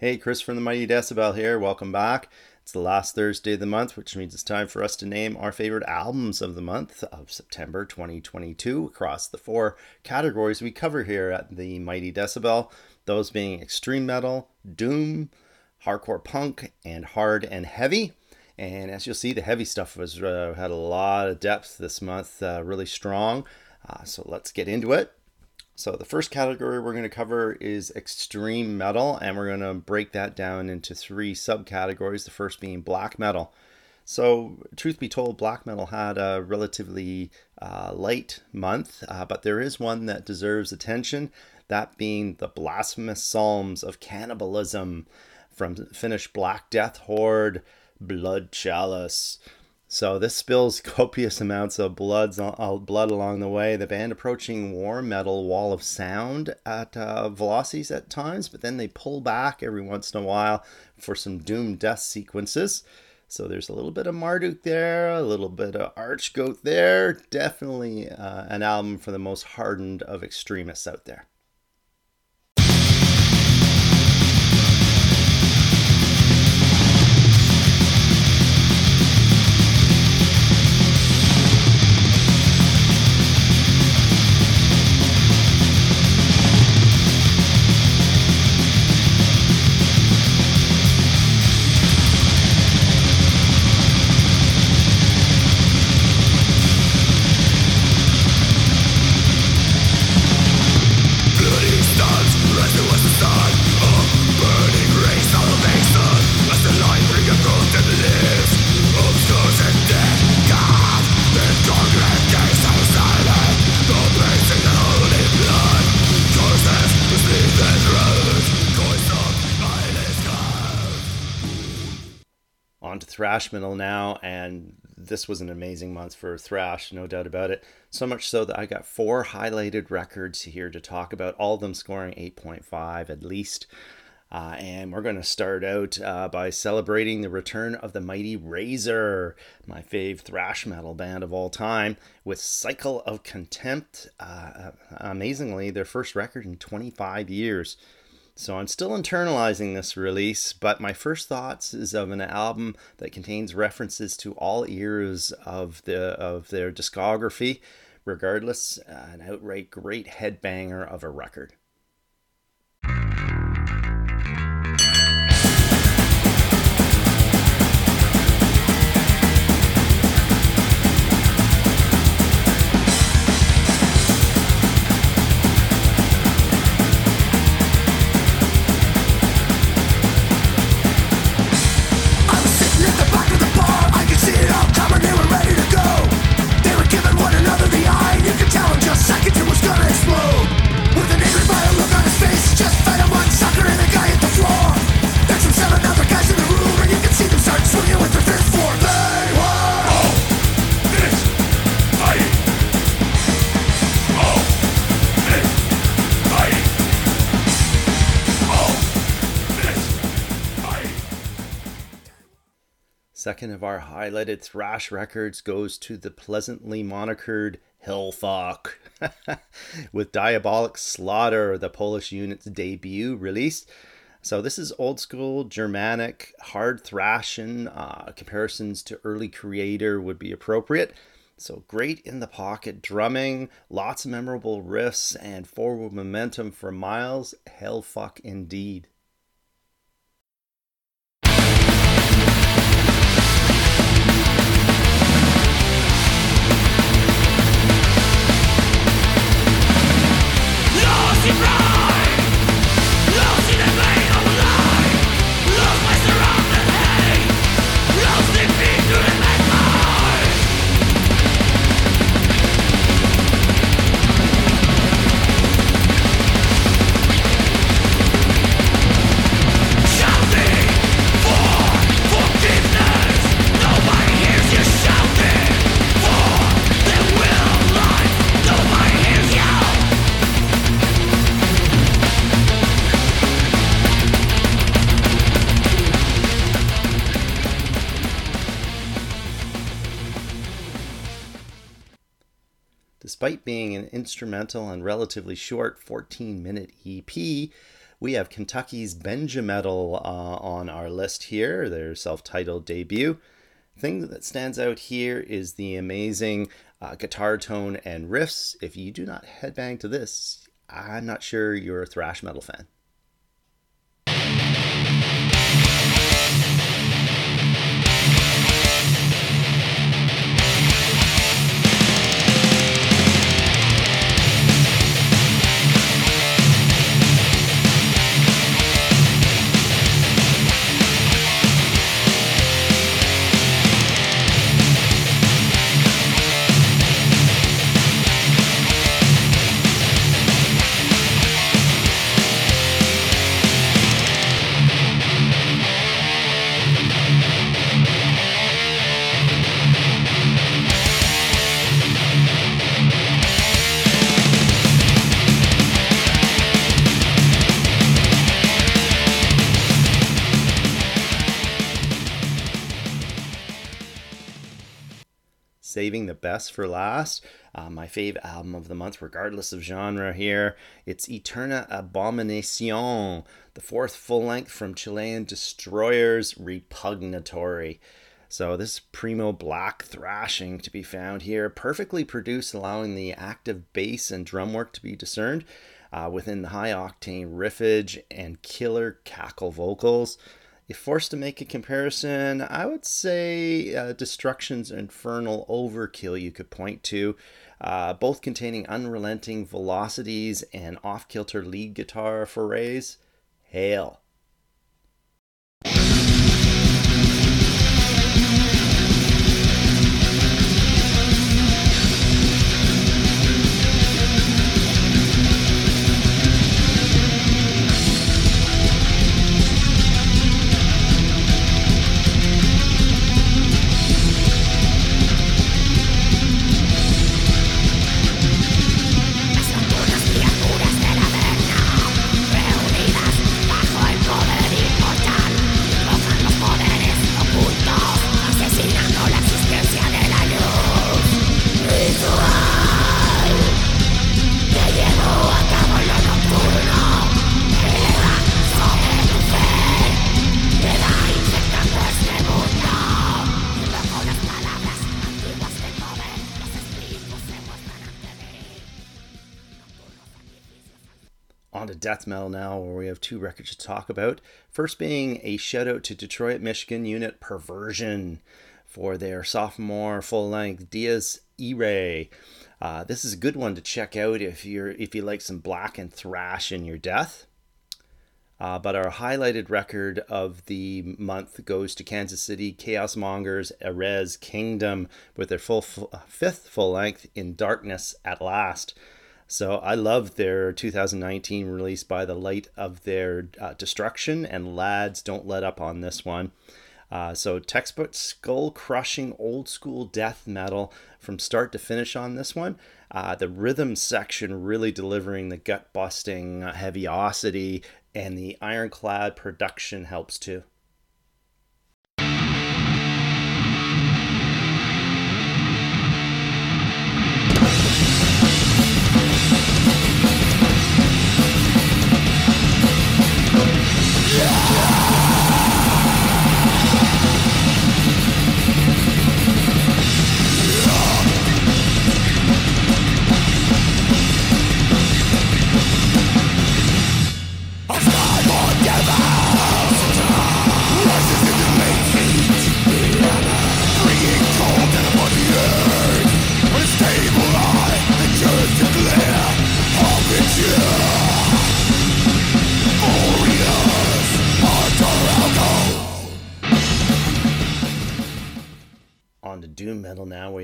Hey, Chris from the Mighty Decibel here. Welcome back. It's the last Thursday of the month, which means it's time for us to name our favorite albums of the month of September 2022 across the four categories we cover here at the Mighty Decibel. Those being extreme metal, doom, hardcore punk, and hard and heavy. And as you'll see, the heavy stuff was uh, had a lot of depth this month, uh, really strong. Uh, so let's get into it. So the first category we're going to cover is extreme metal, and we're going to break that down into three subcategories. The first being black metal. So, truth be told, black metal had a relatively uh, light month, uh, but there is one that deserves attention. That being the blasphemous psalms of cannibalism from Finnish Black Death Horde, Blood Chalice. So this spills copious amounts of bloods, uh, blood along the way. The band approaching war metal wall of sound at uh, velocities at times, but then they pull back every once in a while for some doom death sequences. So there's a little bit of Marduk there, a little bit of Archgoat there. Definitely uh, an album for the most hardened of extremists out there. Thrash metal now, and this was an amazing month for thrash, no doubt about it. So much so that I got four highlighted records here to talk about, all of them scoring 8.5 at least. Uh, and we're going to start out uh, by celebrating the return of the mighty Razor, my fave thrash metal band of all time, with Cycle of Contempt. Uh, amazingly, their first record in 25 years. So I'm still internalizing this release, but my first thoughts is of an album that contains references to all eras of the of their discography, regardless, uh, an outright great headbanger of a record. Second of our highlighted thrash records goes to the pleasantly monikered Hellfuck, with Diabolic Slaughter, the Polish unit's debut release. So this is old school Germanic hard thrashing. Uh, comparisons to early Kreator would be appropriate. So great in the pocket drumming, lots of memorable riffs, and forward momentum for miles. Hellfuck indeed. Instrumental and relatively short 14 minute EP, we have Kentucky's Benjametal uh, on our list here, their self titled debut. Thing that stands out here is the amazing uh, guitar tone and riffs. If you do not headbang to this, I'm not sure you're a thrash metal fan. Saving the best for last. Uh, my fave album of the month, regardless of genre here. It's Eterna Abominacion, the fourth full length from Chilean Destroyers Repugnatory. So, this primo black thrashing to be found here, perfectly produced, allowing the active bass and drum work to be discerned uh, within the high octane riffage and killer cackle vocals. If forced to make a comparison, I would say uh, Destruction's Infernal Overkill you could point to, uh, both containing unrelenting velocities and off kilter lead guitar forays. Hail! Metal now, where we have two records to talk about. First being a shout out to Detroit, Michigan unit Perversion for their sophomore full length Dies Irae. Uh, this is a good one to check out if you're if you like some black and thrash in your death. Uh, but our highlighted record of the month goes to Kansas City Chaos Mongers Ares Kingdom with their full, full fifth full length in Darkness at Last. So I love their 2019 release by the light of their uh, destruction, and lads, don't let up on this one. Uh, so textbook skull crushing old school death metal from start to finish on this one. Uh, the rhythm section really delivering the gut busting heaviosity, and the ironclad production helps too.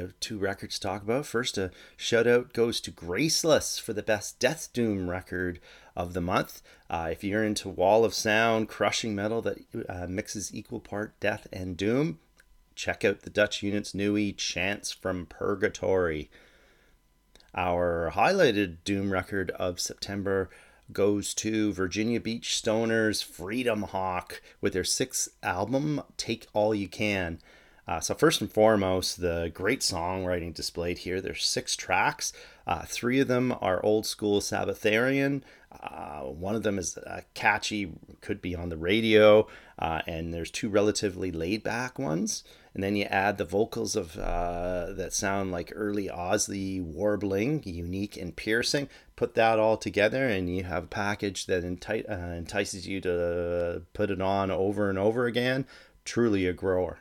Have two records to talk about. First, a shout out goes to Graceless for the best death doom record of the month. Uh, if you're into wall of sound, crushing metal that uh, mixes equal part death and doom, check out the Dutch unit's newie Chants from Purgatory. Our highlighted doom record of September goes to Virginia Beach Stoners Freedom Hawk with their sixth album, Take All You Can. Uh, so first and foremost, the great songwriting displayed here. There's six tracks. Uh, three of them are old school Sabbatharian, Uh, one of them is uh, catchy, could be on the radio, uh, and there's two relatively laid back ones. And then you add the vocals of uh, that sound like early Ozzy warbling, unique and piercing. Put that all together, and you have a package that enti- entices you to put it on over and over again. Truly a grower.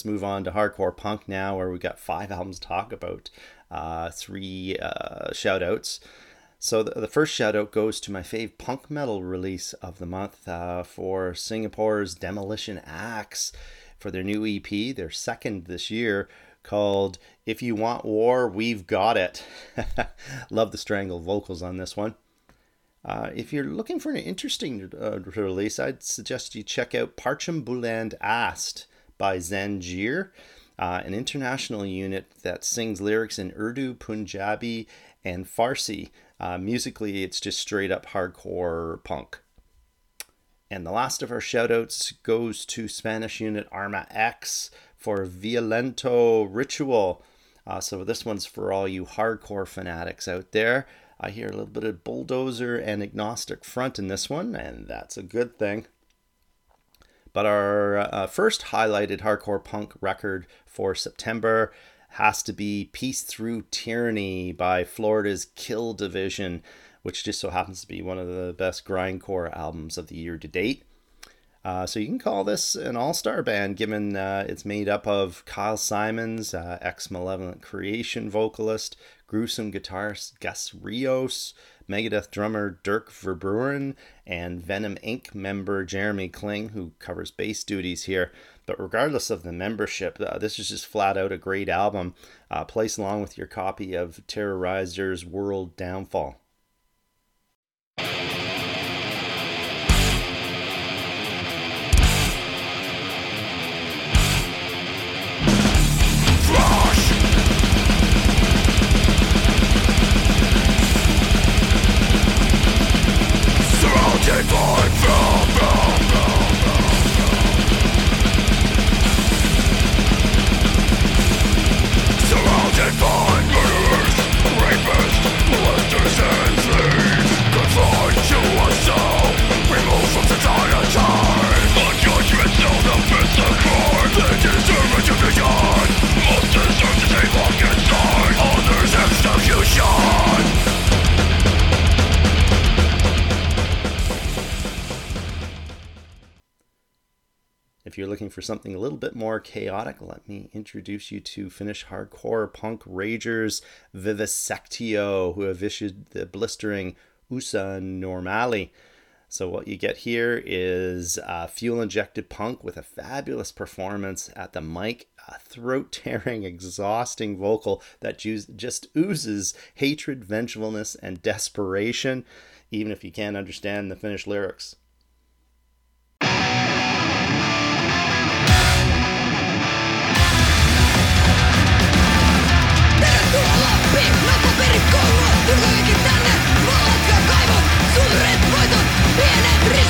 Let's move on to hardcore punk now, where we've got five albums to talk about, uh, three uh, shout outs. So the, the first shout out goes to my fave punk metal release of the month uh, for Singapore's Demolition Axe for their new EP, their second this year, called If You Want War, We've Got It. Love the strangled vocals on this one. Uh, if you're looking for an interesting uh, release, I'd suggest you check out Parcham Buland Ast by Zanjeer, uh, an international unit that sings lyrics in Urdu, Punjabi, and Farsi. Uh, musically, it's just straight up hardcore punk. And the last of our shoutouts goes to Spanish unit Arma X for Violento Ritual. Uh, so this one's for all you hardcore fanatics out there. I hear a little bit of bulldozer and agnostic front in this one, and that's a good thing. But our uh, first highlighted hardcore punk record for September has to be Peace Through Tyranny by Florida's Kill Division, which just so happens to be one of the best grindcore albums of the year to date. Uh, so you can call this an all-star band, given uh, it's made up of Kyle Symons, uh, ex-Malevolent Creation vocalist, gruesome guitarist Gus Rios, Megadeth drummer Dirk Verbeuren, and Venom Inc. member Jeramie Kling, who covers bass duties here. But regardless of the membership, uh, this is just flat out a great album, uh, placed along with your copy of Terrorizer's World Downfall. If you're looking for something a little bit more chaotic, let me introduce you to Finnish hardcore punk ragers Vivisektio, who have issued the blistering Uusi Normaali. So, what you get here is uh, fuel injected punk with a fabulous performance at the mic, a throat tearing, exhausting vocal that just oozes hatred, vengefulness, and desperation, even if you can't understand the Finnish lyrics.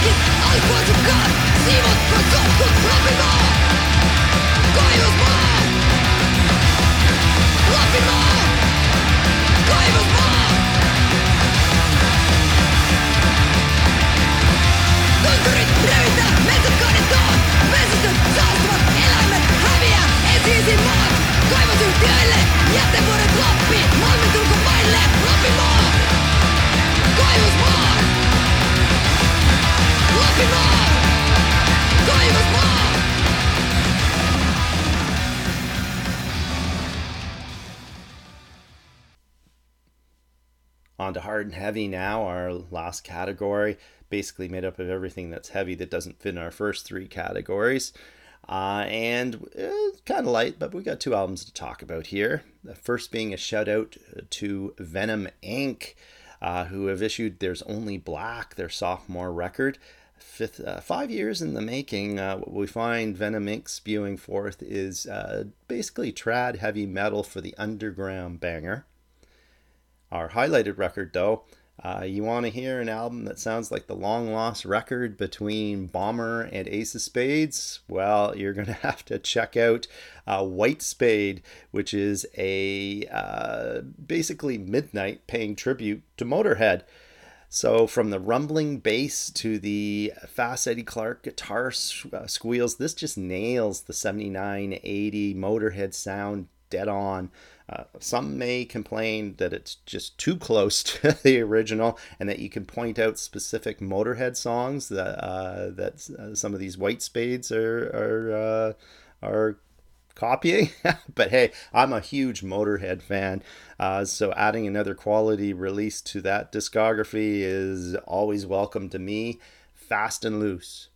I was a god, he was forgotten, dropping off. God was hard and heavy now, our last category, basically made up of everything that's heavy that doesn't fit in our first three categories. Uh, and uh, kind of light, but we got two albums to talk about here. The first being a shout out to Venom Inc., uh, who have issued There's Only Black, their sophomore record. Fifth, uh, five years in the making, uh, what we find Venom Inc. spewing forth is uh, basically trad heavy metal for the underground banger. Our highlighted record, though, uh, you want to hear an album that sounds like the long lost record between Bomber and Ace of Spades? Well, you're going to have to check out uh, Whitespade, which is a uh, basically midnight paying tribute to Motorhead. So, from the rumbling bass to the fast Eddie Clarke guitar uh, squeals, this just nails the 79 80 Motorhead sound dead on. Uh, some may complain that it's just too close to the original, and that you can point out specific Motorhead songs that uh, that uh, some of these Whitespades are are uh, are copying. but hey, I'm a huge Motorhead fan, uh, so adding another quality release to that discography is always welcome to me. Fast and loose.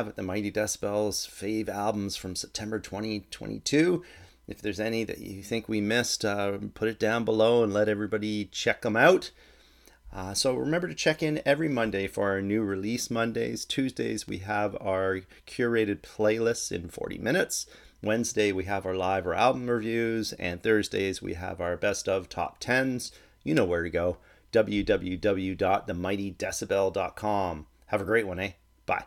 Have it, the Mighty Decibels fave albums from September 2022. If there's any that you think we missed, uh, put it down below and let everybody check them out. Uh, so remember to check in every Monday for our new release Mondays. Tuesdays, we have our curated playlists in 40 minutes. Wednesday, we have our live or album reviews. And Thursdays, we have our best of top 10s. You know where to go www.themightydecibel.com. Have a great one, eh? Bye.